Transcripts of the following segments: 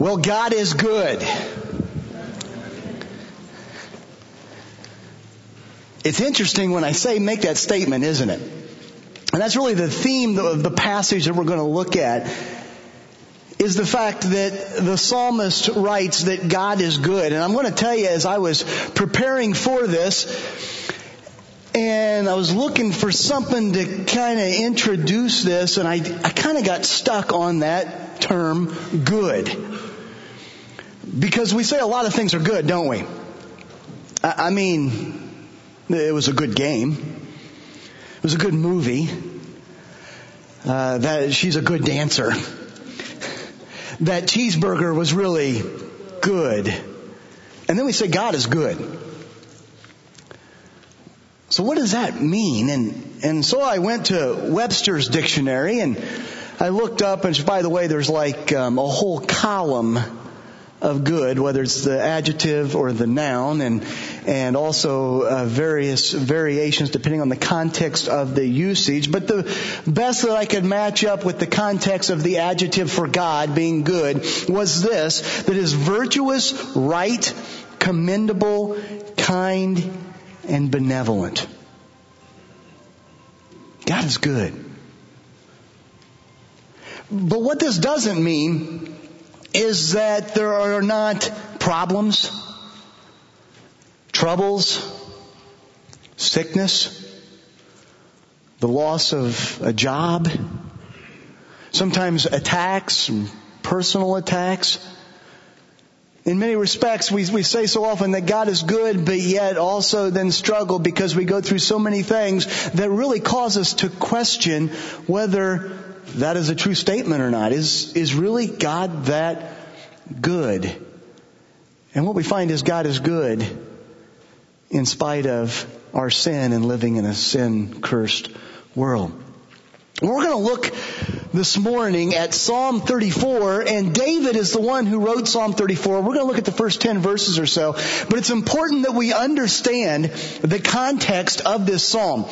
Well, God is good. It's interesting when I say make that statement, isn't it? And that's really the theme of the passage that we're going to look at is the fact that the psalmist writes that God is good. And I'm going to tell you as I was preparing for this, and I was looking for something to kind of introduce this, and I, I kind of got stuck on that term, good. Because we say a lot of things are good, don't we? I, mean, it was a good game. It was a good movie. Uh, that she's a good dancer that cheeseburger was really good. And then we say God is good. So what does that mean? And, and so I went to Webster's dictionary and I looked up and by the way, there's like um, a whole column of good, whether it's the adjective or the noun, and and also uh, various variations depending on the context of the usage. But the best that I could match up with the context of the adjective for God being good was this: that is virtuous, right, commendable, kind, and benevolent. God is good. But what this doesn't mean is that there are not problems, troubles, sickness, the loss of a job, sometimes attacks, personal attacks. In many respects, we, we say so often that God is good, but yet also then struggle because we go through so many things that really cause us to question whether that is a true statement or not. Is, is really God that good? And what we find is God is good in spite of our sin and living in a sin cursed world. We're going to look this morning at Psalm 34, and David is the one who wrote Psalm 34. We're going to look at the first 10 verses or so, but it's important that we understand the context of this psalm.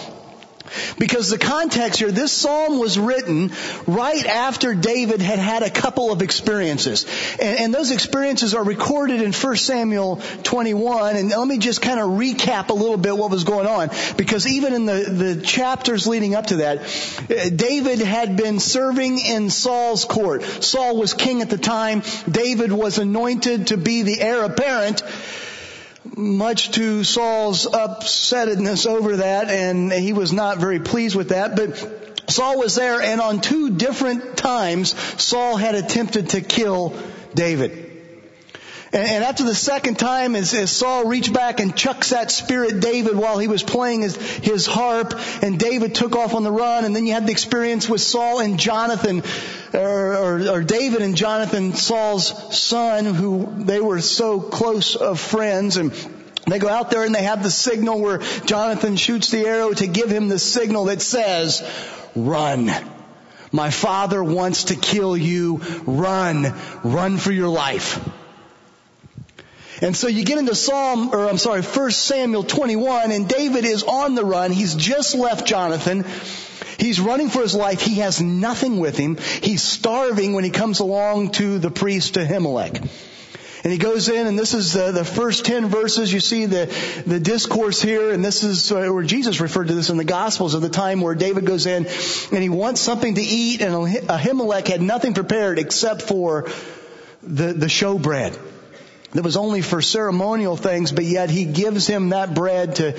Because the context here, this psalm was written right after David had had a couple of experiences. And, and, those experiences are recorded in 1 Samuel 21. And let me just kind of recap a little bit what was going on. Because even in the, the chapters leading up to that, David had been serving in Saul's court. Saul was king at the time. David was anointed to be the heir apparent much to Saul's upsetness over that, and he was not very pleased with that, but Saul was there, and on two different times, Saul had attempted to kill David. And, after the second time, as, as, Saul reached back and chucks that spear at David while he was playing his, his harp, and David took off on the run, and then you had the experience with Saul and Jonathan, or, or, or David and Jonathan, Saul's son, who they were so close of friends, and they go out there and they have the signal where Jonathan shoots the arrow to give him the signal that says, run. My father wants to kill you. Run. Run for your life. And so you get into Psalm, or I'm sorry, 1 Samuel 21, and David is on the run. He's just left Jonathan. He's running for his life. He has nothing with him. He's starving when he comes along to the priest Ahimelech. And he goes in, and this is the, the first ten verses. You see the, the discourse here, and this is where Jesus referred to this in the Gospels of the time where David goes in, and he wants something to eat, and Ahimelech had nothing prepared except for the, the showbread that was only for ceremonial things, but yet he gives him that bread to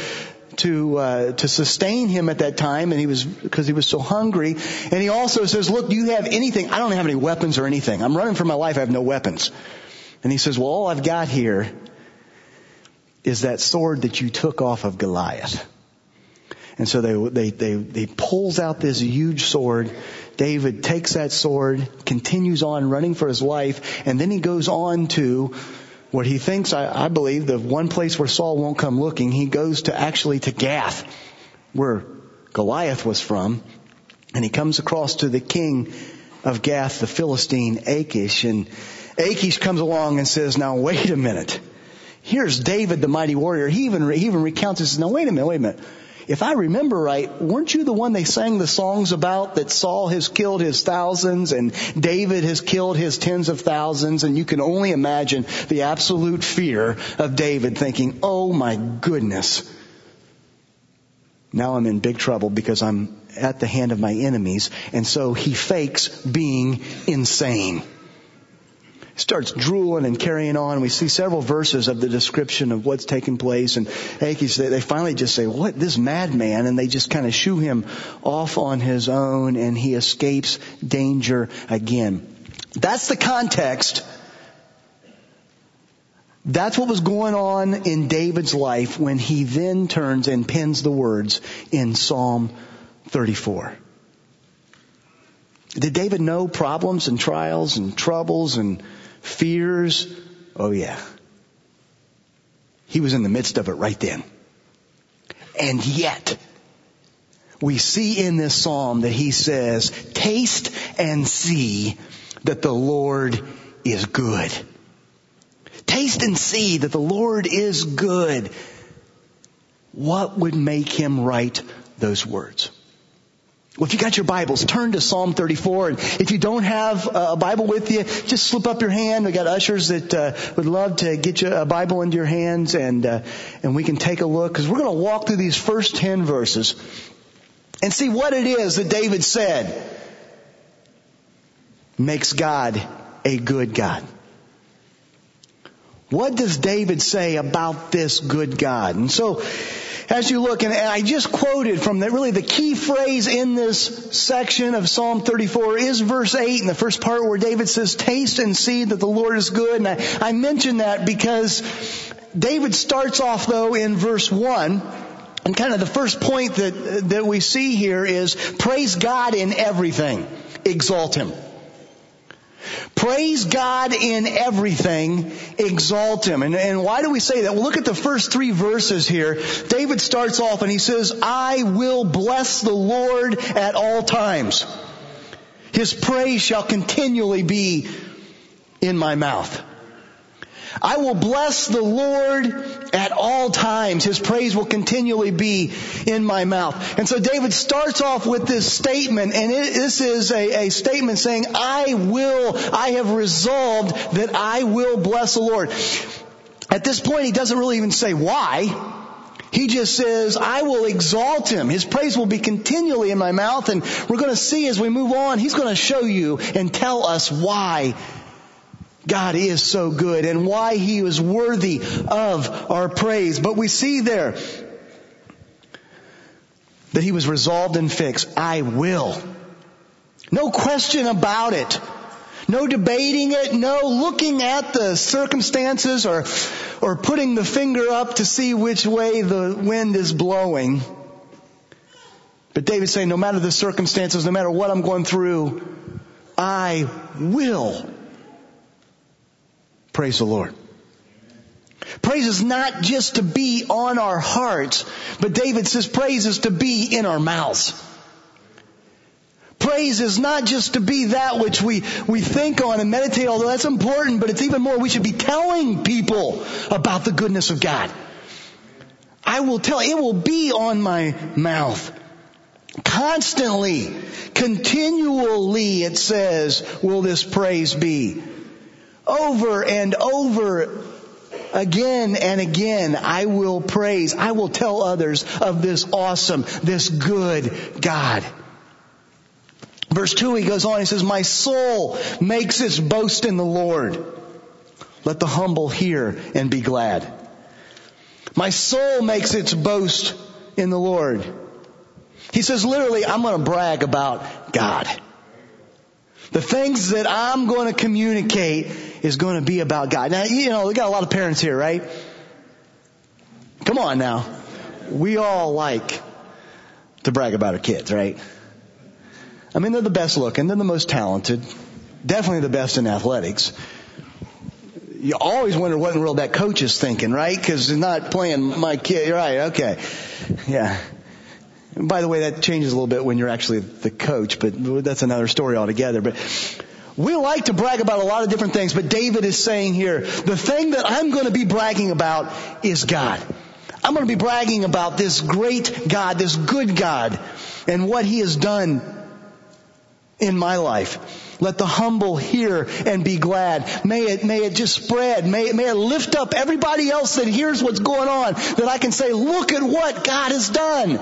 to uh, to sustain him at that time, and he was because he was so hungry. And he also says, "Look, do you have anything? I don't have any weapons or anything. I'm running for my life. I have no weapons." And he says, "Well, all I've got here is that sword that you took off of Goliath." And so they they they they pulls out this huge sword. David takes that sword, continues on running for his life, and then he goes on to what he thinks, I, I believe, the one place where Saul won't come looking, he goes to actually to Gath, where Goliath was from, and he comes across to the king of Gath, the Philistine Achish, and Achish comes along and says, now wait a minute. Here's David, the mighty warrior. He even, he even recounts says, now wait a minute, wait a minute. If I remember right, weren't you the one they sang the songs about that Saul has killed his thousands and David has killed his tens of thousands? And you can only imagine the absolute fear of David thinking, oh my goodness, now I'm in big trouble because I'm at the hand of my enemies. And so he fakes being insane starts drooling and carrying on. We see several verses of the description of what's taking place. And Achish, they, they finally just say, what, this madman? And they just kind of shoo him off on his own and he escapes danger again. That's the context. That's what was going on in David's life when he then turns and pens the words in Psalm 34. Did David know problems and trials and troubles and fears. Oh yeah. He was in the midst of it right then. And yet, we see in this psalm that he says, taste and see that the Lord is good. Taste and see that the Lord is good. What would make him write those words? Well, if you got your Bibles, turn to Psalm 34. And if you don't have a Bible with you, just slip up your hand. We got ushers that uh, would love to get you a Bible into your hands, and uh, and we can take a look because we're going to walk through these first ten verses and see what it is that David said makes God a good God. What does David say about this good God? And so as you look, and I just quoted from the, really the key phrase in this section of Psalm 34 is verse 8 in the first part where David says, taste and see that the Lord is good. And I, I mention that because David starts off though in verse 1 and kind of the first point that, that we see here is praise God in everything. Exalt Him. Praise God in everything. Exalt Him. And, and why do we say that? Well, look at the first three verses here. David starts off and he says, I will bless the Lord at all times. His praise shall continually be in my mouth. I will bless the Lord at all times. His praise will continually be in my mouth. And so David starts off with this statement, and it, this is a, a statement saying, I will, I have resolved that I will bless the Lord. At this point, he doesn't really even say why. He just says, I will exalt him. His praise will be continually in my mouth. And we're going to see as we move on, he's going to show you and tell us why God is so good and why He is worthy of our praise. But we see there that He was resolved and fixed. I will. No question about it. No debating it. No looking at the circumstances or, or putting the finger up to see which way the wind is blowing. But David's saying, no matter the circumstances, no matter what I'm going through, I will Praise the Lord. Praise is not just to be on our hearts, but David says praise is to be in our mouths. Praise is not just to be that which we, we think on and meditate, although that's important, but it's even more, we should be telling people about the goodness of God. I will tell, it will be on my mouth. Constantly, continually, it says, will this praise be over and over again and again, I will praise, I will tell others of this awesome, this good God. Verse 2, he goes on, he says, My soul makes its boast in the Lord. Let the humble hear and be glad. My soul makes its boast in the Lord. He says literally, I'm going to brag about God. The things that I'm going to communicate is going to be about God. Now, you know, we got a lot of parents here, right? Come on now. We all like to brag about our kids, right? I mean, they're the best looking, they're the most talented, definitely the best in athletics. You always wonder what in the world that coach is thinking, right? Because he's not playing my kid. You're Right? Okay. Yeah. And by the way, that changes a little bit when you're actually the coach, but that's another story altogether. But we like to brag about a lot of different things, but David is saying here, the thing that I'm going to be bragging about is God. I'm going to be bragging about this great God, this good God, and what He has done in my life. Let the humble hear and be glad. May it, may it just spread. May, may it lift up everybody else that hears what's going on, that I can say, look at what God has done.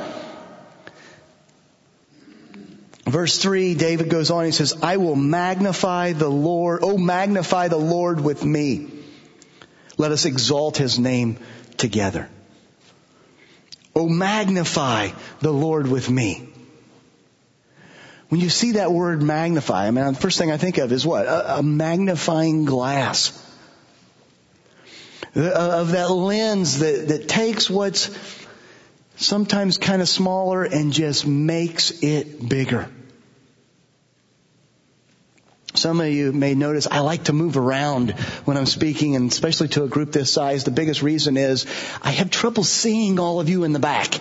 Verse 3, David goes on, he says, I will magnify the Lord, oh magnify the Lord with me. Let us exalt his name together. Oh magnify the Lord with me. When you see that word magnify, I mean, the first thing I think of is what? A, a magnifying glass. Of that lens that, that takes what's sometimes kind of smaller and just makes it bigger. Some of you may notice I like to move around when I'm speaking and especially to a group this size. The biggest reason is I have trouble seeing all of you in the back.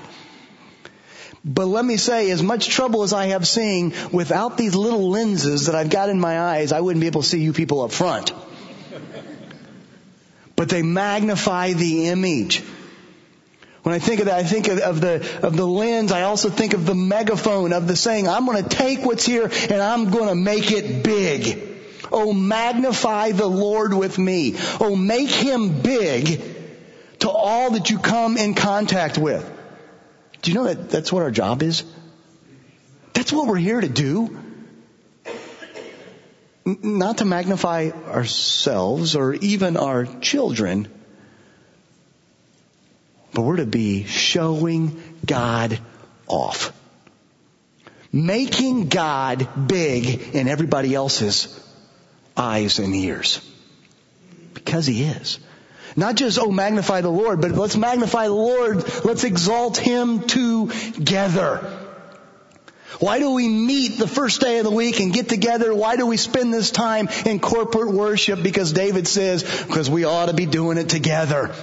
But let me say, as much trouble as I have seeing, without these little lenses that I've got in my eyes, I wouldn't be able to see you people up front. But they magnify the image. When I think of that, I think of, of, the, of the lens. I also think of the megaphone, of the saying, I'm going to take what's here and I'm going to make it big. Oh, magnify the Lord with me. Oh, make him big to all that you come in contact with. Do you know that that's what our job is? That's what we're here to do. Not to magnify ourselves or even our children, but we're to be showing God off. Making God big in everybody else's eyes and ears. Because He is. Not just, oh, magnify the Lord, but let's magnify the Lord. Let's exalt Him together. Why do we meet the first day of the week and get together? Why do we spend this time in corporate worship? Because David says, because we ought to be doing it together.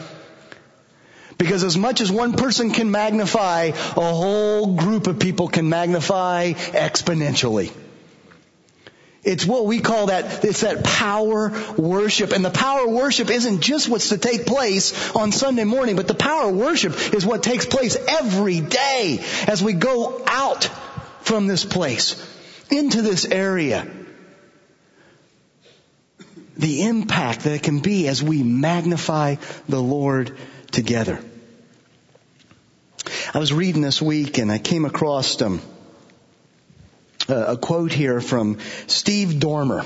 Because as much as one person can magnify, a whole group of people can magnify exponentially. It's what we call that, it's that power worship. And the power worship isn't just what's to take place on Sunday morning, but the power worship is what takes place every day as we go out from this place into this area. The impact that it can be as we magnify the Lord together. I was reading this week and I came across um, a quote here from Steve Dorner.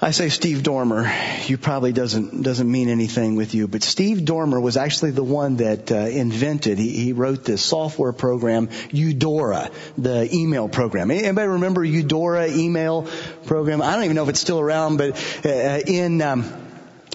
I say Steve Dorner, you probably doesn't doesn't mean anything with you, but Steve Dorner was actually the one that uh, invented. He, he, wrote this software program, Eudora, the email program. Anybody remember Eudora email program? I don't even know if it's still around, but uh, in um,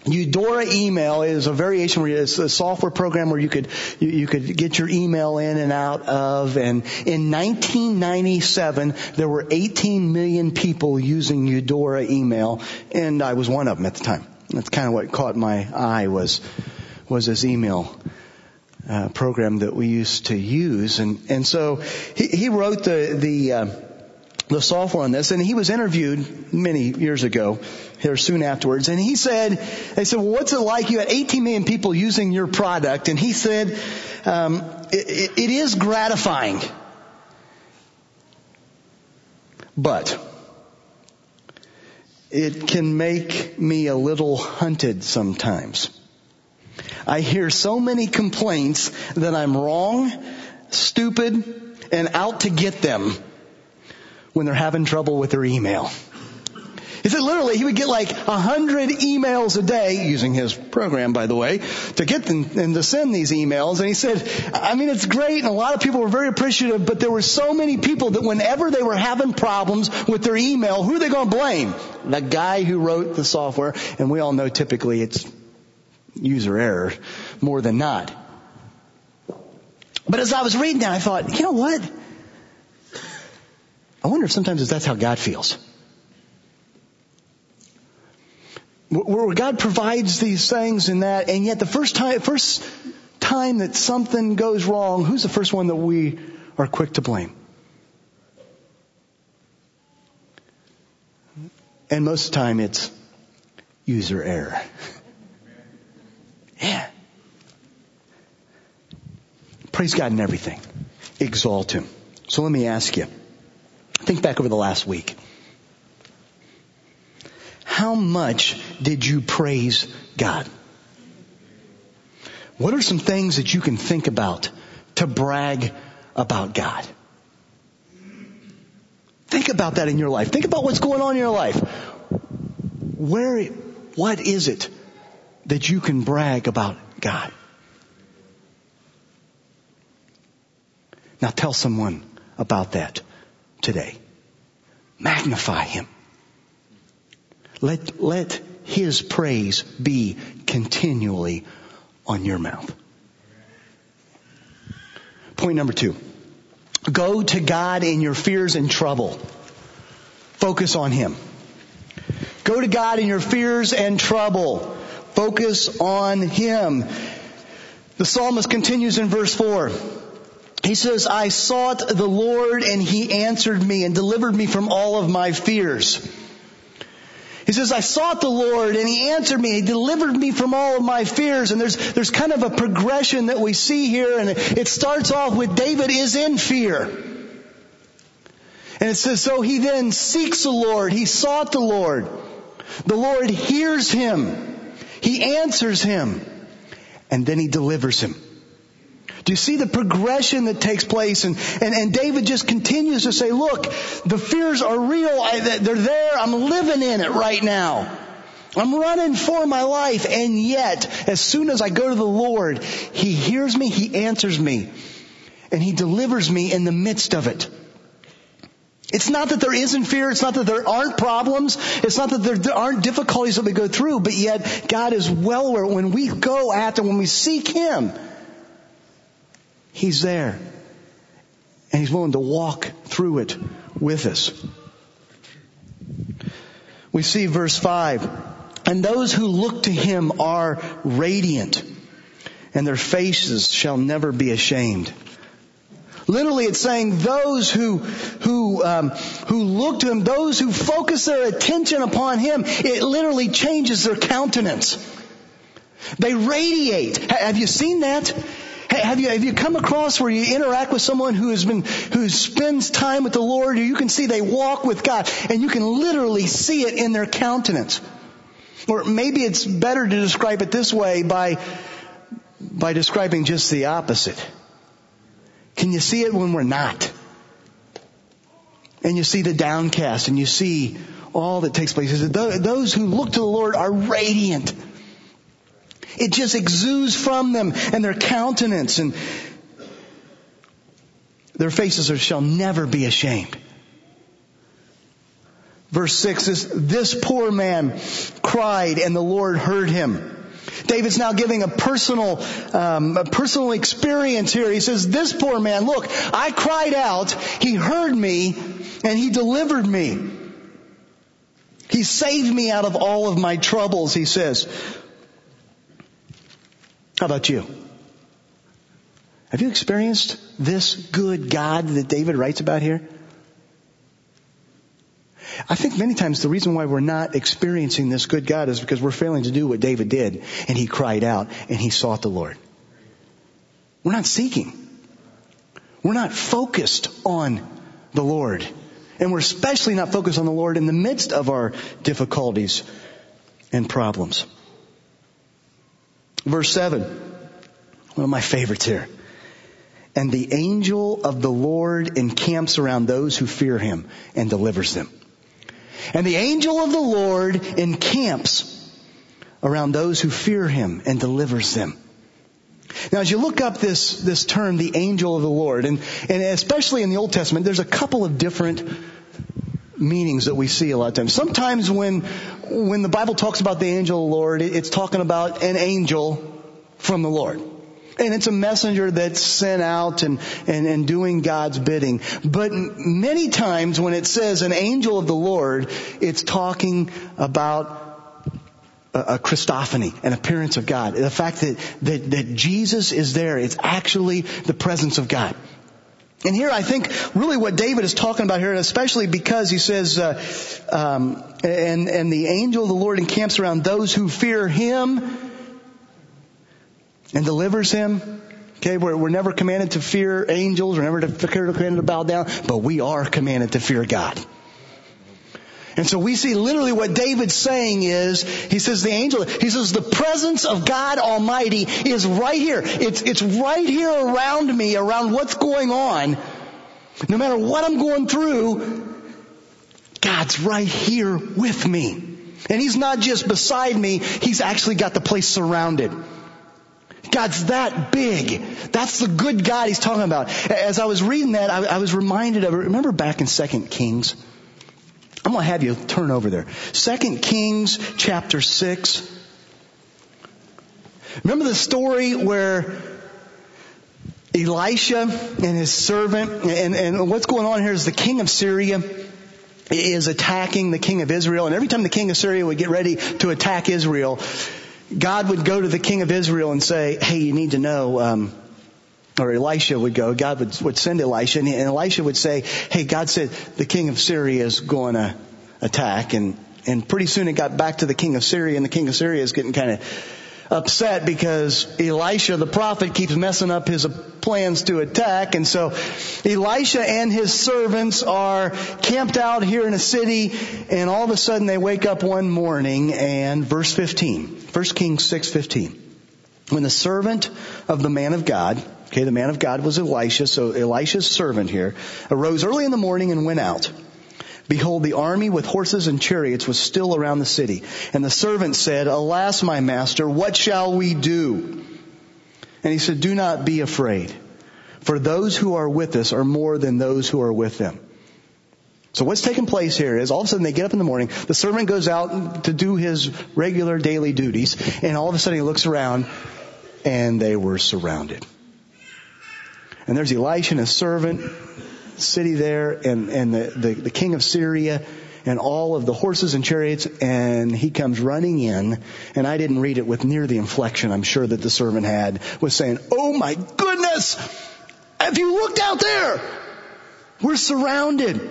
Eudora email is a variation where it's a software program where you could you, you, could get your email in and out of. And in 1997, there were 18 million people using Eudora email, and I was one of them at the time. That's kind of what caught my eye was was this email uh, program that we used to use, and and so he, he wrote the the. Uh, the software on this, and he was interviewed many years ago, here soon afterwards, and he said, they said, well, what's it like? You had 18 million people using your product, and he said, um, it, it is gratifying, but it can make me a little hunted sometimes. I hear so many complaints that I'm wrong, stupid, and out to get them when they're having trouble with their email. He said literally he would get like a hundred emails a day, using his program by the way, to get them and to send these emails. And he said, I mean it's great and a lot of people were very appreciative, but there were so many people that whenever they were having problems with their email, who are they going to blame? The guy who wrote the software, and we all know typically it's user error more than not. But as I was reading that, I thought, you know what? I wonder if sometimes if that's how God feels. Where God provides these things and that, and yet the first time, first time that something goes wrong, who's the first one that we are quick to blame? And most of the time it's user error. Yeah. Praise God in everything. Exalt Him. So let me ask you, think back over the last week. How much did you praise God? What are some things that you can think about to brag about God? Think about that in your life. Think about what's going on in your life. Where, what is it that you can brag about God? Now tell someone about that today. Magnify Him. Let, let His praise be continually on your mouth. Point number two. Go to God in your fears and trouble. Focus on Him. Go to God in your fears and trouble. Focus on Him. The psalmist continues in verse 4. He says, I sought the Lord and He answered me and delivered me from all of my fears. He says, I sought the Lord and He answered me. He delivered me from all of my fears. And there's, there's kind of a progression that we see here. And it starts off with David is in fear. And it says, so he then seeks the Lord. He sought the Lord. The Lord hears him. He answers him. And then he delivers him. Do you see the progression that takes place? And, and, and David just continues to say, look, the fears are real. I, they're there. I'm living in it right now. I'm running for my life. And yet, as soon as I go to the Lord, He hears me, He answers me, and He delivers me in the midst of it. It's not that there isn't fear. It's not that there aren't problems. It's not that there aren't difficulties that we go through, but yet God is well aware when we go after, when we seek Him, He's there. And He's willing to walk through it with us. We see verse 5. And those who look to Him are radiant, and their faces shall never be ashamed. Literally, it's saying those who who um, who look to Him, those who focus their attention upon Him, it literally changes their countenance. They radiate. Have you seen that? Have you, have you come across where you interact with someone who has been, who spends time with the Lord, you can see they walk with God, and you can literally see it in their countenance. Or maybe it's better to describe it this way by, by describing just the opposite. Can you see it when we're not? And you see the downcast and you see all that takes place. Those who look to the Lord are radiant. It just exudes from them and their countenance and their faces shall never be ashamed. Verse 6 is, this poor man cried and the Lord heard him. David's now giving a personal, um, a personal experience here. He says, this poor man, look, I cried out, he heard me, and he delivered me. He saved me out of all of my troubles, he says. How about you? Have you experienced this good God that David writes about here? I think many times the reason why we're not experiencing this good God is because we're failing to do what David did and he cried out and he sought the Lord. We're not seeking. We're not focused on the Lord. And we're especially not focused on the Lord in the midst of our difficulties and problems. Verse 7. One of my favorites here. And the angel of the Lord encamps around those who fear him and delivers them. And the angel of the Lord encamps around those who fear him and delivers them. Now, as you look up this, this term, the angel of the Lord, and, and especially in the Old Testament, there's a couple of different meanings that we see a lot of times. Sometimes when, when the Bible talks about the angel of the Lord, it's talking about an angel from the Lord. And it's a messenger that's sent out and, and, and doing God's bidding. But many times when it says an angel of the Lord, it's talking about a Christophany, an appearance of God. The fact that, that, that Jesus is there, it's actually the presence of God. And here I think really what David is talking about here, especially because he says, uh, um, and, and the angel of the Lord encamps around those who fear him and delivers him. Okay, we're, we're never commanded to fear angels, we're never to, commanded to bow down, but we are commanded to fear God. And so we see literally what David's saying is, he says the angel, he says the presence of God Almighty is right here. It's, it's right here around me, around what's going on. No matter what I'm going through, God's right here with me. And He's not just beside me, He's actually got the place surrounded. God's that big. That's the good God he's talking about. As I was reading that, I, I was reminded of, remember back in 2 Kings? I'm going to have you turn over there. 2 Kings chapter 6. Remember the story where Elisha and his servant, and, and what's going on here is the king of Syria is attacking the king of Israel, and every time the king of Syria would get ready to attack Israel, God would go to the king of Israel and say, hey, you need to know, um, or Elisha would go, God would, would send Elisha, and Elisha would say, hey, God said the king of Syria is going to attack, and, and pretty soon it got back to the king of Syria, and the king of Syria is getting kind of upset because Elisha the prophet keeps messing up his plans to attack. And so Elisha and his servants are camped out here in a city and all of a sudden they wake up one morning and verse 15, 1 Kings 6:15. When the servant of the man of God, okay, the man of God was Elisha, so Elisha's servant here, arose early in the morning and went out. Behold, the army with horses and chariots was still around the city. And the servant said, Alas, my master, what shall we do? And he said, Do not be afraid, for those who are with us are more than those who are with them. So what's taking place here is all of a sudden they get up in the morning, the servant goes out to do his regular daily duties, and all of a sudden he looks around and they were surrounded. And there's Elisha and his servant city there and, and the, the, the king of Syria and all of the horses and chariots and he comes running in and I didn't read it with near the inflection I'm sure that the servant had was saying, Oh my goodness! Have you looked out there? We're surrounded.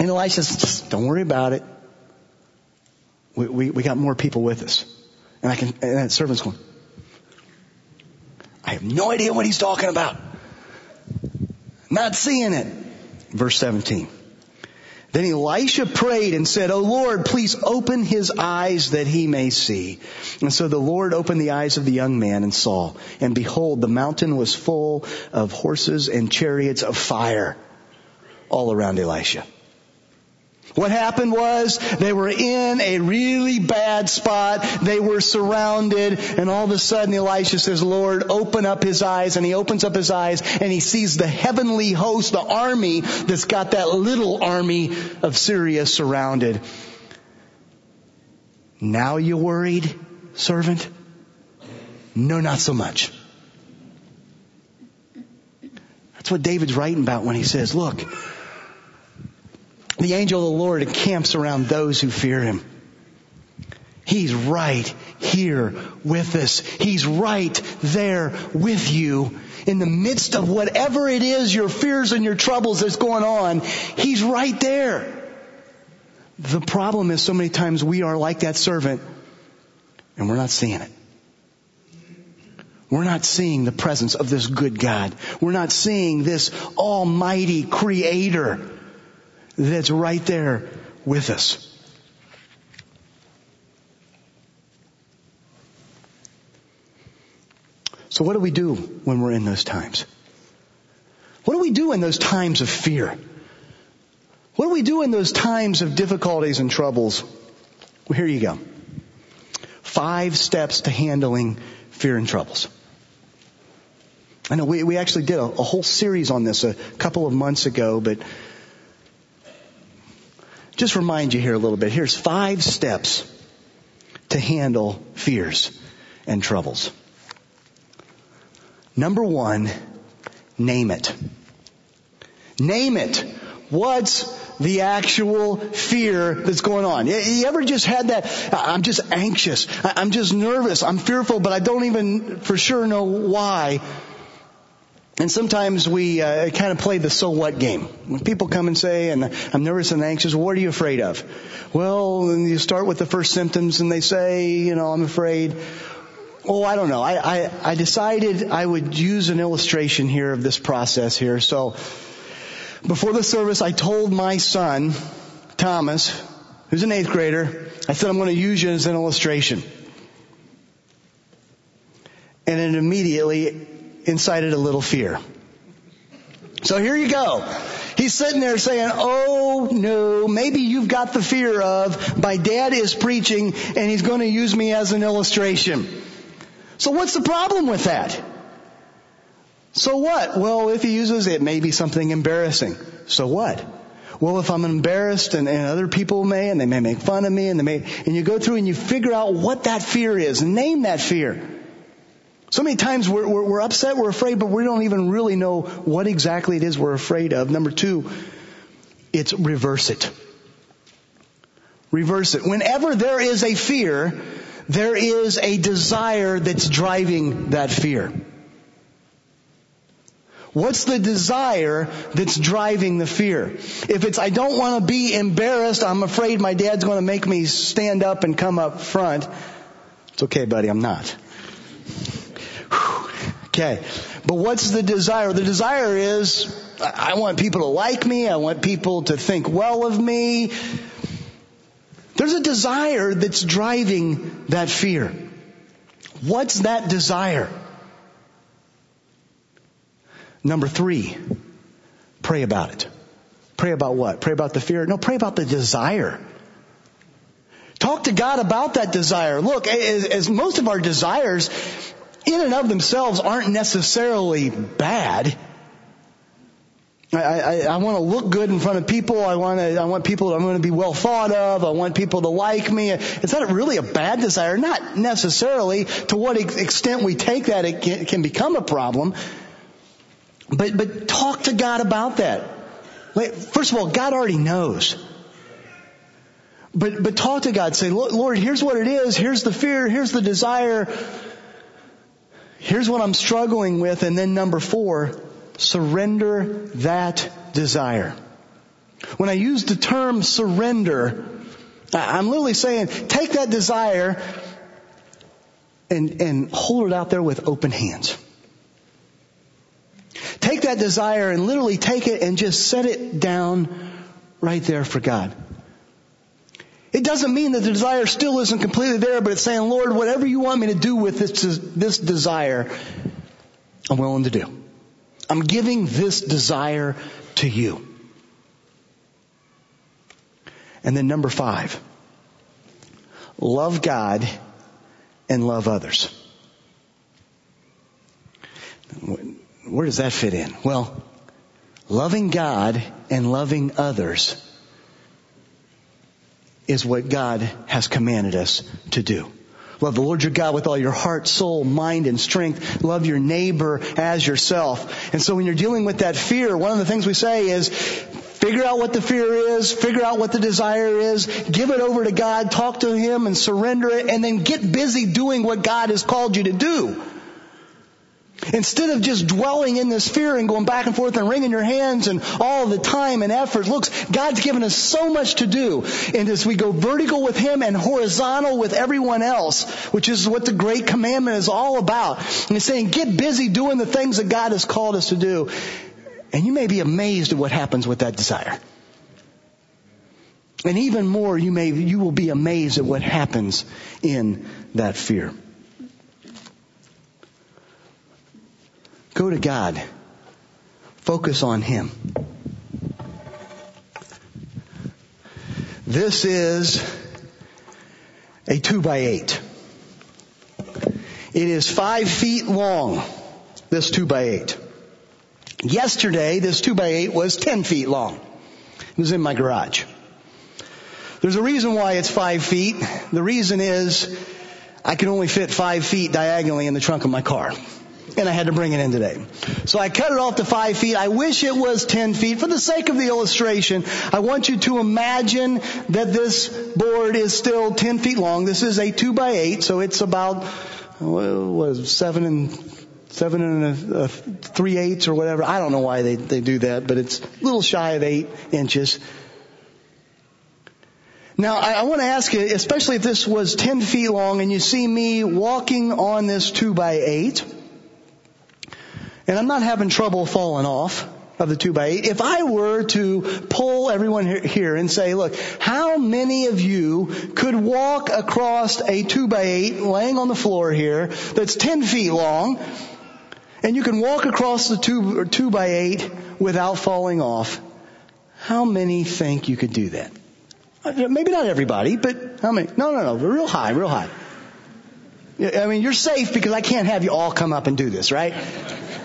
And Elisha says, don't worry about it. We, we, we got more people with us. And I can, and that servant's going, I have no idea what he's talking about. Not seeing it. Verse 17. Then Elisha prayed and said, O Lord, please open his eyes that he may see. And so the Lord opened the eyes of the young man and saw. And behold, the mountain was full of horses and chariots of fire all around Elisha. What happened was they were in a really bad spot. They were surrounded and all of a sudden Elisha says, Lord, open up his eyes and he opens up his eyes and he sees the heavenly host, the army that's got that little army of Syria surrounded. Now you worried, servant? No, not so much. That's what David's writing about when he says, look, the angel of the Lord encamps around those who fear him. He's right here with us. He's right there with you in the midst of whatever it is, your fears and your troubles that's going on. He's right there. The problem is so many times we are like that servant and we're not seeing it. We're not seeing the presence of this good God. We're not seeing this almighty creator that's right there with us. So what do we do when we're in those times? What do we do in those times of fear? What do we do in those times of difficulties and troubles? Well, here you go. Five steps to handling fear and troubles. I know we, we actually did a, a whole series on this a couple of months ago, but just remind you here a little bit. Here's five steps to handle fears and troubles. Number one, name it. Name it. What's the actual fear that's going on? You ever just had that, I'm just anxious, I'm just nervous, I'm fearful, but I don't even for sure know why. And sometimes we uh, kind of play the so what game. When people come and say, and I'm nervous and anxious, what are you afraid of? Well, you start with the first symptoms and they say, you know, I'm afraid. oh, I don't know. I, I, I decided I would use an illustration here of this process here. So before the service, I told my son, Thomas, who's an eighth grader, I said, I'm going to use you as an illustration. And it immediately incited a little fear. So here you go. He's sitting there saying, oh no, maybe you've got the fear of my dad is preaching and he's going to use me as an illustration. So what's the problem with that? So what? Well, if he uses it, may be something embarrassing. So what? Well, if I'm embarrassed and, and, other people may, and they may make fun of me, and they may, and you go through and you figure out what that fear is, name that fear. So many times we're, we're, we're upset, we're afraid, but we don't even really know what exactly it is we're afraid of. Number two, it's reverse it. Reverse it. Whenever there is a fear, there is a desire that's driving that fear. What's the desire that's driving the fear? If it's, I don't want to be embarrassed, I'm afraid my dad's going to make me stand up and come up front. It's okay, buddy, I'm not. Okay. But what's the desire? The desire is, I want people to like me. I want people to think well of me. There's a desire that's driving that fear. What's that desire? Number three, pray about it. Pray about what? Pray about the fear? No, pray about the desire. Talk to God about that desire. Look, as, as most of our desires, in and of themselves aren't necessarily bad. I, I, I want to look good in front of people. I want to, I want people, I want to be well thought of. I want people to like me. It's not really a bad desire. Not necessarily. To what extent we take that, it can, can become a problem. But, but talk to God about that. First of all, God already knows. But, but talk to God. Say, Lord, here's what it is. Here's the fear. Here's the desire. Here's what I'm struggling with. And then number four, surrender that desire. When I use the term surrender, I'm literally saying take that desire and, and hold it out there with open hands. Take that desire and literally take it and just set it down right there for God. It doesn't mean that the desire still isn't completely there, but it's saying, Lord, whatever you want me to do with this, this desire, I'm willing to do. I'm giving this desire to you. And then number five, love God and love others. Where does that fit in? Well, loving God and loving others is what God has commanded us to do. Love the Lord your God with all your heart, soul, mind, and strength. Love your neighbor as yourself. And so when you're dealing with that fear, one of the things we say is, figure out what the fear is, figure out what the desire is, give it over to God, talk to Him and surrender it, and then get busy doing what God has called you to do. Instead of just dwelling in this fear and going back and forth and wringing your hands and all the time and effort, looks, God's given us so much to do. And as we go vertical with Him and horizontal with everyone else, which is what the Great Commandment is all about. And He's saying, get busy doing the things that God has called us to do. And you may be amazed at what happens with that desire. And even more, you may, you will be amazed at what happens in that fear. Go to God. Focus on Him. This is a two by eight. It is five feet long, this two by eight. Yesterday, this two by eight was ten feet long. It was in my garage. There's a reason why it's five feet. The reason is I can only fit five feet diagonally in the trunk of my car and I had to bring it in today. So I cut it off to five feet. I wish it was ten feet. For the sake of the illustration, I want you to imagine that this board is still ten feet long. This is a two by eight, so it's about what is seven and seven and a, a three eighths or whatever. I don't know why they, they do that, but it's a little shy of eight inches. Now, I, I want to ask you, especially if this was 10 feet long and you see me walking on this 2 by 8 and I'm not having trouble falling off of the 2 by 8 if I were to pull everyone here and say, look, how many of you could walk across a 2 by 8 laying on the floor here that's 10 feet long and you can walk across the 2, 2 by 8 without falling off? How many think you could do that? Uh, maybe not everybody, but how many? No, no, no. Real high, real high. I mean, you're safe because I can't have you all come up and do this, right?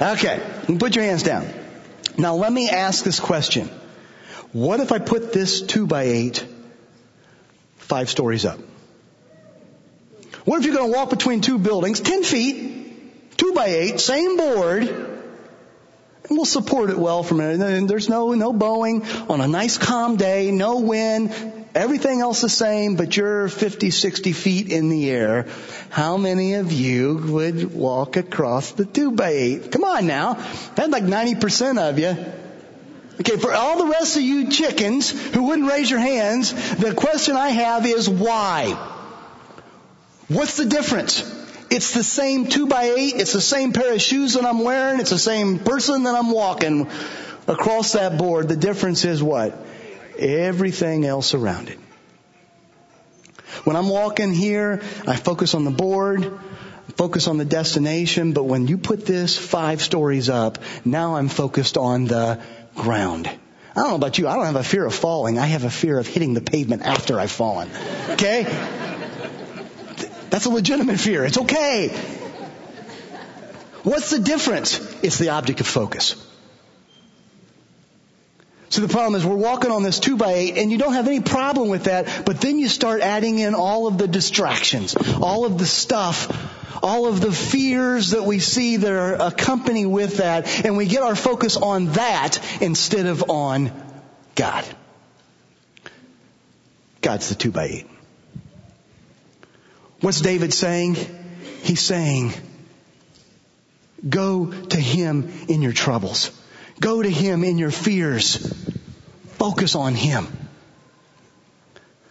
Okay. Put your hands down. Now let me ask this question. What if I put this two by eight five stories up? What if you're going to walk between two buildings, 10 feet, two by eight, same board, and we'll support it well from. And there's no, no bowing on a nice calm day, no wind, everything else the same, but you're 50, 60 feet in the air. How many of you would walk across the two by eight? Come on now. That's like 90% of you. Okay, for all the rest of you chickens who wouldn't raise your hands, the question I have is why? What's the difference? It's the same two by eight. It's the same pair of shoes that I'm wearing. It's the same person that I'm walking across that board. The difference is what? Everything else around it. When I'm walking here, I focus on the board, focus on the destination, but when you put this five stories up, now I'm focused on the ground. I don't know about you, I don't have a fear of falling. I have a fear of hitting the pavement after I've fallen. Okay? That's a legitimate fear. It's okay. What's the difference? It's the object of focus. So the problem is we're walking on this two by eight and you don't have any problem with that, but then you start adding in all of the distractions, all of the stuff, all of the fears that we see that are accompany with that, and we get our focus on that instead of on God. God's the two by eight. What's David saying? He's saying, go to Him in your troubles. Go to Him in your fears. Focus on Him.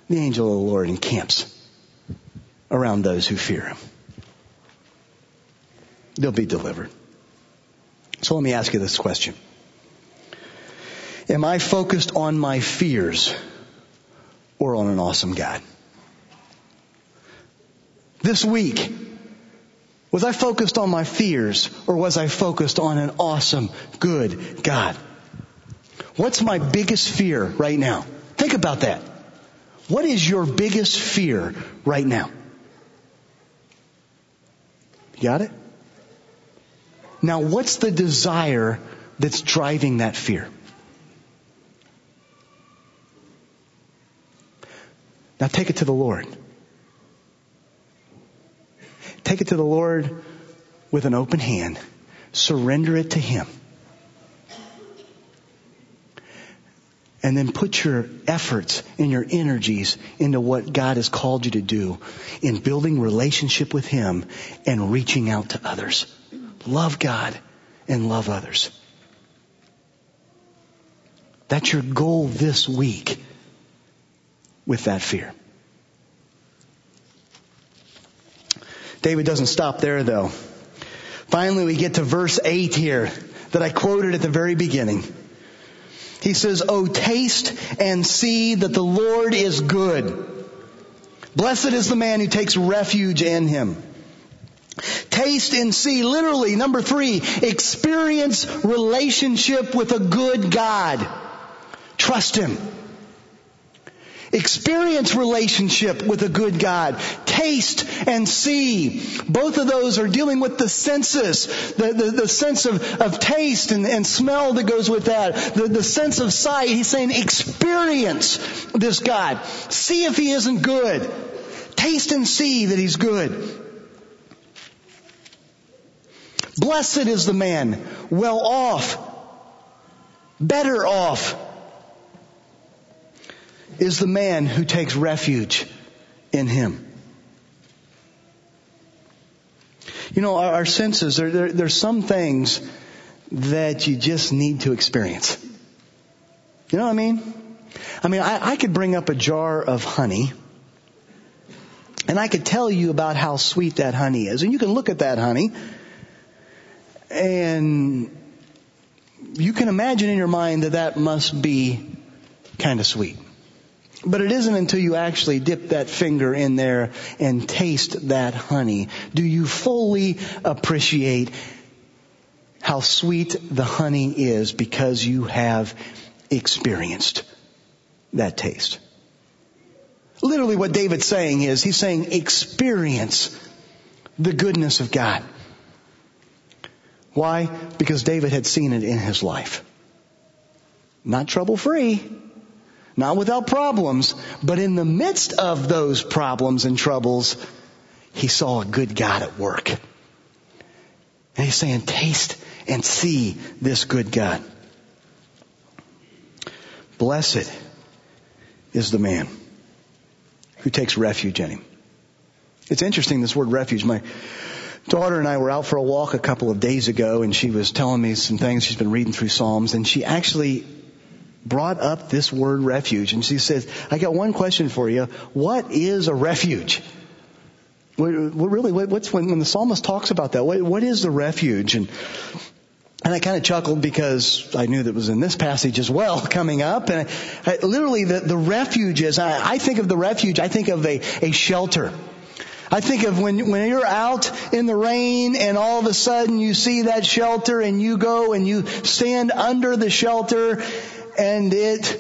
The angel of the Lord encamps around those who fear Him. They'll be delivered. So let me ask you this question. Am I focused on my fears or on an awesome God? This week, was I focused on my fears or was I focused on an awesome, good God? What's my biggest fear right now? Think about that. What is your biggest fear right now? You got it? Now what's the desire that's driving that fear? Now take it to the Lord. Take it to the Lord with an open hand. Surrender it to Him. And then put your efforts and your energies into what God has called you to do in building relationship with Him and reaching out to others. Love God and love others. That's your goal this week with that fear. David doesn't stop there though. Finally, we get to verse 8 here that I quoted at the very beginning. He says, Oh, taste and see that the Lord is good. Blessed is the man who takes refuge in him. Taste and see, literally, number three, experience relationship with a good God. Trust Him. Experience relationship with a good God. Taste and see. Both of those are dealing with the senses. The, the, the sense of, of taste and, and smell that goes with that. The, the sense of sight. He's saying experience this God. See if He isn't good. Taste and see that He's good. Blessed is the man, well off, better off is the man who takes refuge in him. You know, our, our senses, there, there, there's some things that you just need to experience. You know what I mean? I mean, I, I could bring up a jar of honey and I could tell you about how sweet that honey is. And you can look at that honey and you can imagine in your mind that that must be kind of sweet. But it isn't until you actually dip that finger in there and taste that honey do you fully appreciate how sweet the honey is because you have experienced that taste. Literally what David's saying is, he's saying experience the goodness of God. Why? Because David had seen it in his life. Not trouble free, not without problems, but in the midst of those problems and troubles, he saw a good God at work. And he's saying, taste and see this good God. Blessed is the man who takes refuge in him. It's interesting, this word refuge. My daughter and I were out for a walk a couple of days ago and she was telling me some things. She's been reading through Psalms and she actually brought up this word refuge and she says, I got one question for you. What is a refuge? What, really, what's when, when the psalmist talks about that? What, what is the refuge? And and I kind of chuckled because I knew that was in this passage as well coming up. And I, I, literally the, the refuge is, I, I think of the refuge, I think of a, a shelter. I think of when, when you're out in the rain and all of a sudden you see that shelter and you go and you stand under the shelter and it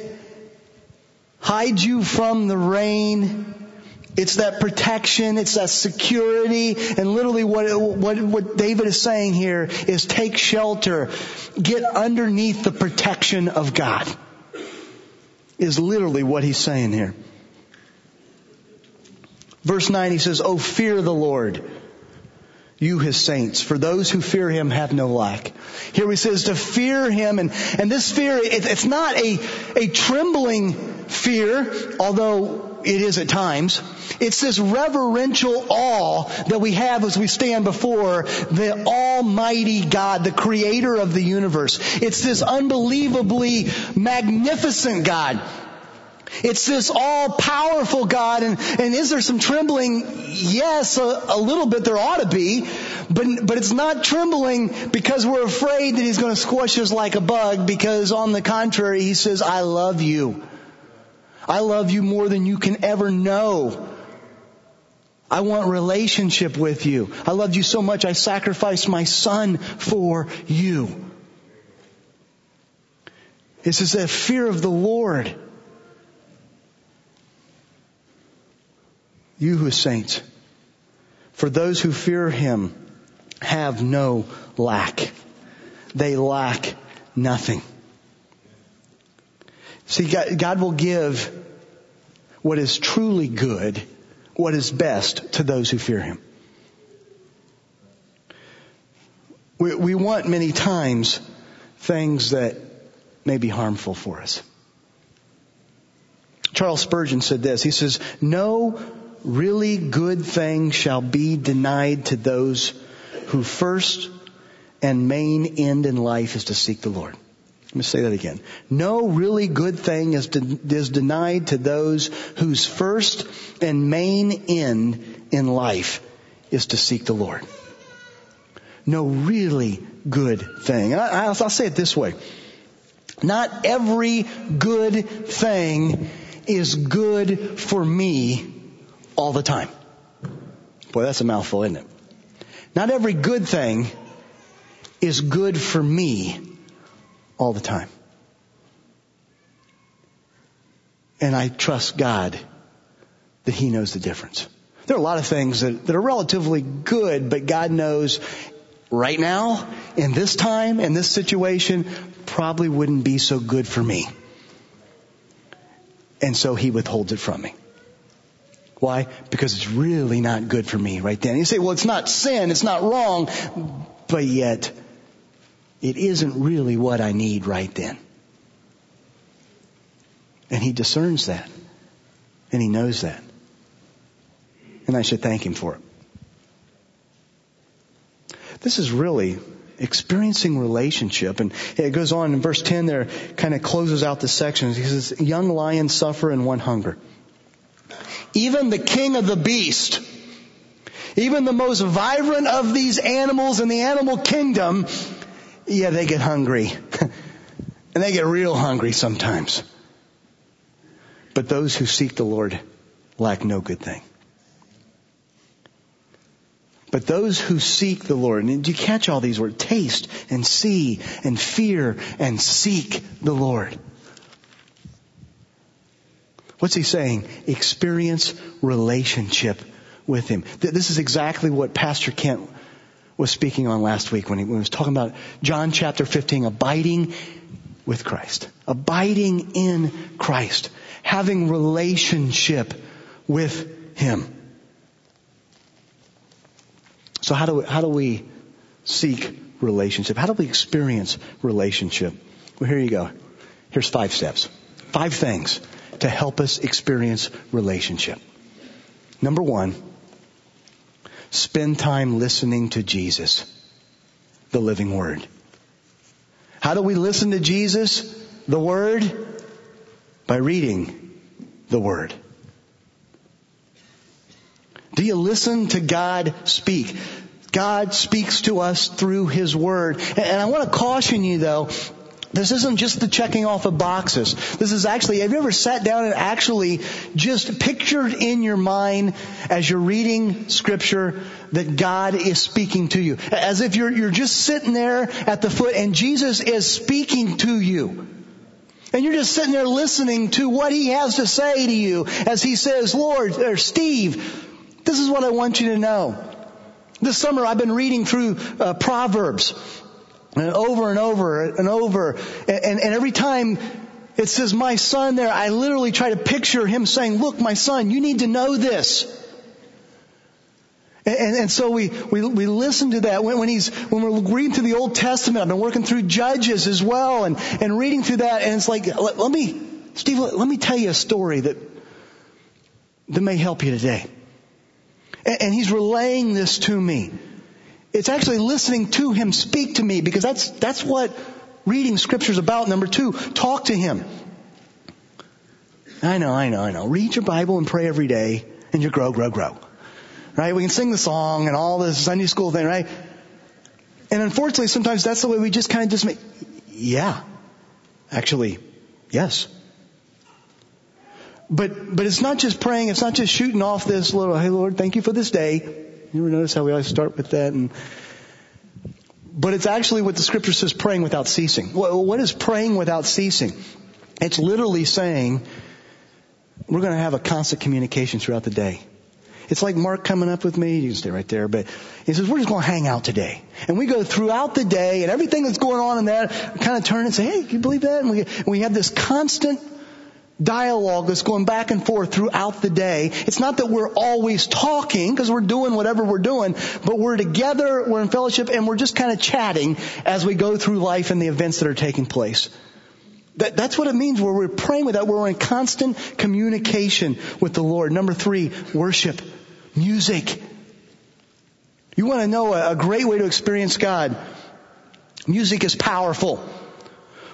hides you from the rain it's that protection. It's that security. And literally what, what, what David is saying here is take shelter. Get underneath the protection of God. Is literally what he's saying here. Verse 9 he says, Oh fear the Lord you his saints. For those who fear him have no lack. Here he says to fear him and, and this fear, it, it's not a, a trembling fear, although it is at times. It's this reverential awe that we have as we stand before the Almighty God, the creator of the universe. It's this unbelievably magnificent God. It's this all powerful God and, and is there some trembling? Yes, a, a, little bit there ought to be, but, but it's not trembling because we're afraid that he's going to squash us like a bug because on the contrary, he says, I love you. I love you more than you can ever know. I want relationship with you. I loved you so much I sacrificed my son for you. This is a fear of the Lord. You who saints, for those who fear him have no lack. They lack nothing. See, God, will give what is truly good, what is best to those who fear Him. We, we want many times things that may be harmful for us. Charles Spurgeon said this. He says, no really good thing shall be denied to those who first and main end in life is to seek the Lord. Let me say that again. No really good thing is, de- is denied to those whose first and main end in life is to seek the Lord. No really good thing. I, I'll, I'll say it this way. Not every good thing is good for me all the time. Boy, that's a mouthful, isn't it? Not every good thing is good for me all the time. And I trust God that He knows the difference. There are a lot of things that, that are relatively good, but God knows right now, in this time, in this situation, probably wouldn't be so good for me. And so He withholds it from me. Why? Because it's really not good for me right then. You say, well, it's not sin, it's not wrong, but yet it isn't really what I need right then. And he discerns that. And he knows that. And I should thank him for it. This is really experiencing relationship. And it goes on in verse 10 there, kind of closes out the section. He says, young lions suffer and one hunger. Even the king of the beast, even the most vibrant of these animals in the animal kingdom, yeah, they get hungry. and they get real hungry sometimes. But those who seek the Lord lack no good thing. But those who seek the Lord, and do you catch all these words? Taste and see and fear and seek the Lord. What's he saying? Experience relationship with him. This is exactly what Pastor Kent was speaking on last week when he, when he was talking about John chapter 15, abiding with Christ. Abiding in Christ. Having relationship with him. So how do we, how do we seek relationship? How do we experience relationship? Well, here you go. Here's five steps. Five things to help us experience relationship. Number one, spend time listening to Jesus, the living word. How do we listen to Jesus, the word? By reading the word. Do you listen to God speak? God speaks to us through His Word. And I want to caution you though, this isn't just the checking off of boxes. This is actually, have you ever sat down and actually just pictured in your mind as you're reading scripture that God is speaking to you? As if you're, you're just sitting there at the foot and Jesus is speaking to you. And you're just sitting there listening to what He has to say to you as He says, Lord, or Steve, this is what I want you to know. This summer I've been reading through uh, Proverbs and over and over and over. And, and every time it says my son there, I literally try to picture him saying, look, my son, you need to know this. And, and, so we, we, we listen to that when, when he's, when we're reading through the Old Testament, I've been working through Judges as well and, and reading through that and it's like, let, let me, Steve, let, let me tell you a story that, that may help you today. And, and he's relaying this to me. It's actually listening to him speak to me because that's, that's what reading scripture is about. Number two, talk to him. I know, I know, I know. Read your Bible and pray every day and you grow, grow, grow. Right? We can sing the song and all this Sunday school thing, right? And unfortunately, sometimes that's the way we just kind of just make, yeah. Actually, yes. But, but it's not just praying, it's not just shooting off this little, hey Lord, thank you for this day. You ever notice how we always start with that? And, but it's actually what the scripture says praying without ceasing. What is praying without ceasing? It's literally saying we're going to have a constant communication throughout the day. It's like Mark coming up with me. You can stay right there, but he says, we're just going to hang out today. And we go throughout the day and everything that's going on in that, kind of turn and say, hey, can you believe that? And we, we have this constant dialogue that's going back and forth throughout the day. It's not that we're always talking because we're doing whatever we're doing, but we're together, we're in fellowship, and we're just kind of chatting as we go through life and the events that are taking place. That, that's what it means where we're praying with that. We're in constant communication with the Lord. Number three, worship. Music. You want to know a, a great way to experience God? Music is powerful.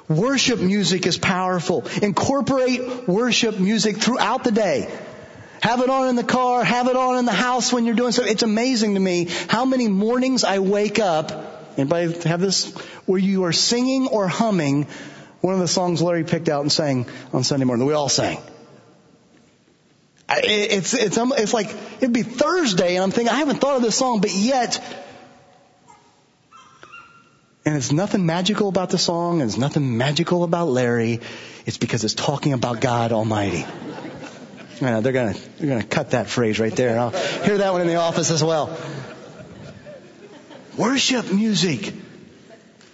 Worship music is powerful. Incorporate worship music throughout the day. Have it on in the car, have it on in the house when you're doing something. It's amazing to me how many mornings I wake up, anybody have this, where you are singing or humming one of the songs Larry picked out and sang on Sunday morning we all sang. It's, it's, it's like, it'd be Thursday and I'm thinking, I haven't thought of this song, but yet and it's nothing magical about the song, and it's nothing magical about Larry. It's because it's talking about God Almighty. Yeah, they're gonna they're gonna cut that phrase right there. I'll hear that one in the office as well. Worship music.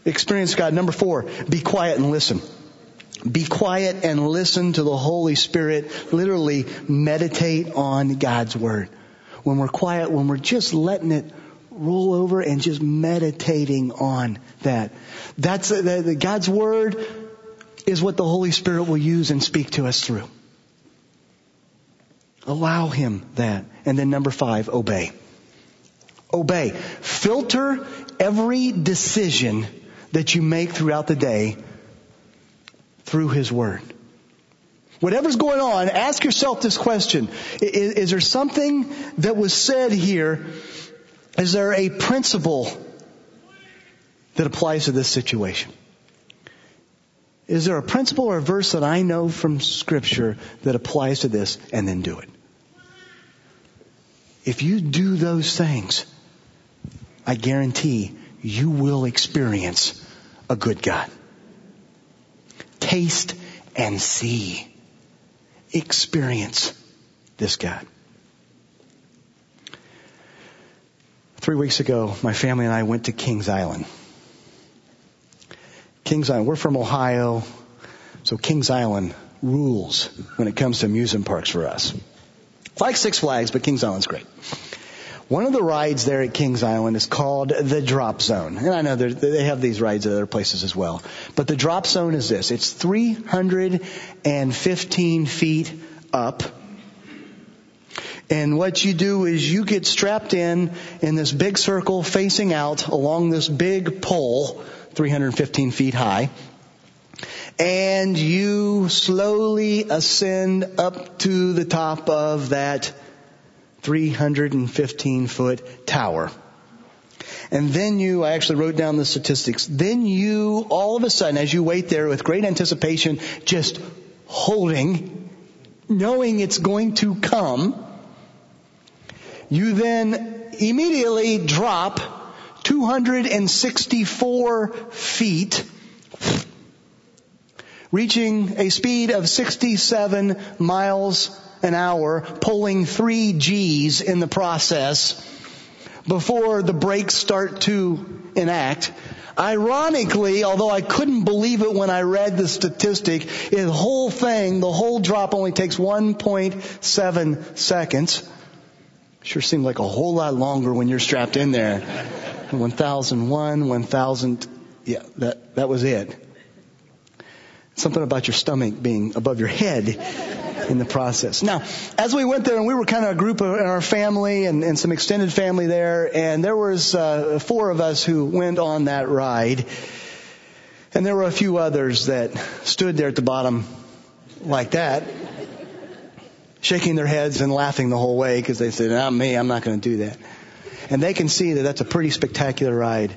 Experience God. Number four, be quiet and listen. Be quiet and listen to the Holy Spirit. Literally meditate on God's Word. When we're quiet, when we're just letting it roll over and just meditating on that. That's uh, the, the, God's word is what the Holy Spirit will use and speak to us through. Allow Him that. And then number five, obey. Obey. Filter every decision that you make throughout the day through His Word. Whatever's going on, ask yourself this question. Is, is, there something that was said here? Is there a principle that applies to this situation? Is there a principle or a verse that I know from scripture that applies to this and then do it? If you do those things, I guarantee you will experience a good God. Taste and see. Experience this God. Three weeks ago, my family and I went to Kings Island. Kings Island, we're from Ohio, so Kings Island rules when it comes to amusement parks for us. Like Six Flags, but Kings Island's great. One of the rides there at Kings Island is called the Drop Zone. And I know they have these rides at other places as well. But the Drop Zone is this. It's 315 feet up. And what you do is you get strapped in in this big circle facing out along this big pole, 315 feet high. And you slowly ascend up to the top of that 315 foot tower. And then you, I actually wrote down the statistics, then you, all of a sudden, as you wait there with great anticipation, just holding, knowing it's going to come, you then immediately drop 264 feet, reaching a speed of 67 miles an hour, pulling three G's in the process before the brakes start to enact. Ironically, although I couldn't believe it when I read the statistic, the whole thing, the whole drop only takes 1.7 seconds. Sure seemed like a whole lot longer when you're strapped in there. 1001, 1000, yeah, that, that was it. Something about your stomach being above your head in the process. Now, as we went there, and we were kind of a group of in our family and, and some extended family there, and there was uh, four of us who went on that ride, and there were a few others that stood there at the bottom like that, shaking their heads and laughing the whole way because they said, "Not me, I'm not going to do that." And they can see that that's a pretty spectacular ride,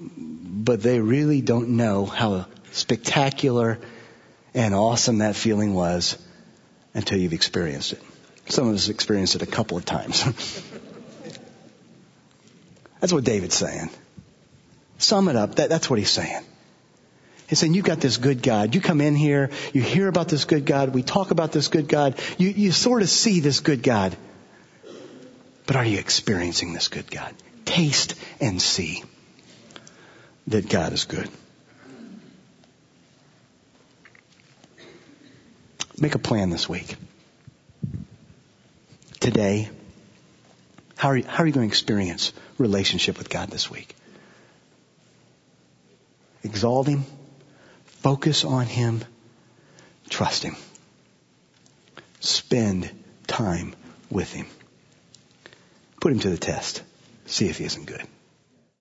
but they really don't know how spectacular and awesome that feeling was until you've experienced it. Some of us experienced it a couple of times. that's what David's saying. Sum it up. That, that's what he's saying. He's saying, you've got this good God. You come in here, you hear about this good God, we talk about this good God, you, you sort of see this good God. But are you experiencing this good God? Taste and see that God is good. Make a plan this week. Today, how are you, how are you going to experience relationship with God this week? Exalt Him, focus on Him, trust Him. Spend time with Him. Put Him to the test. See if He isn't good.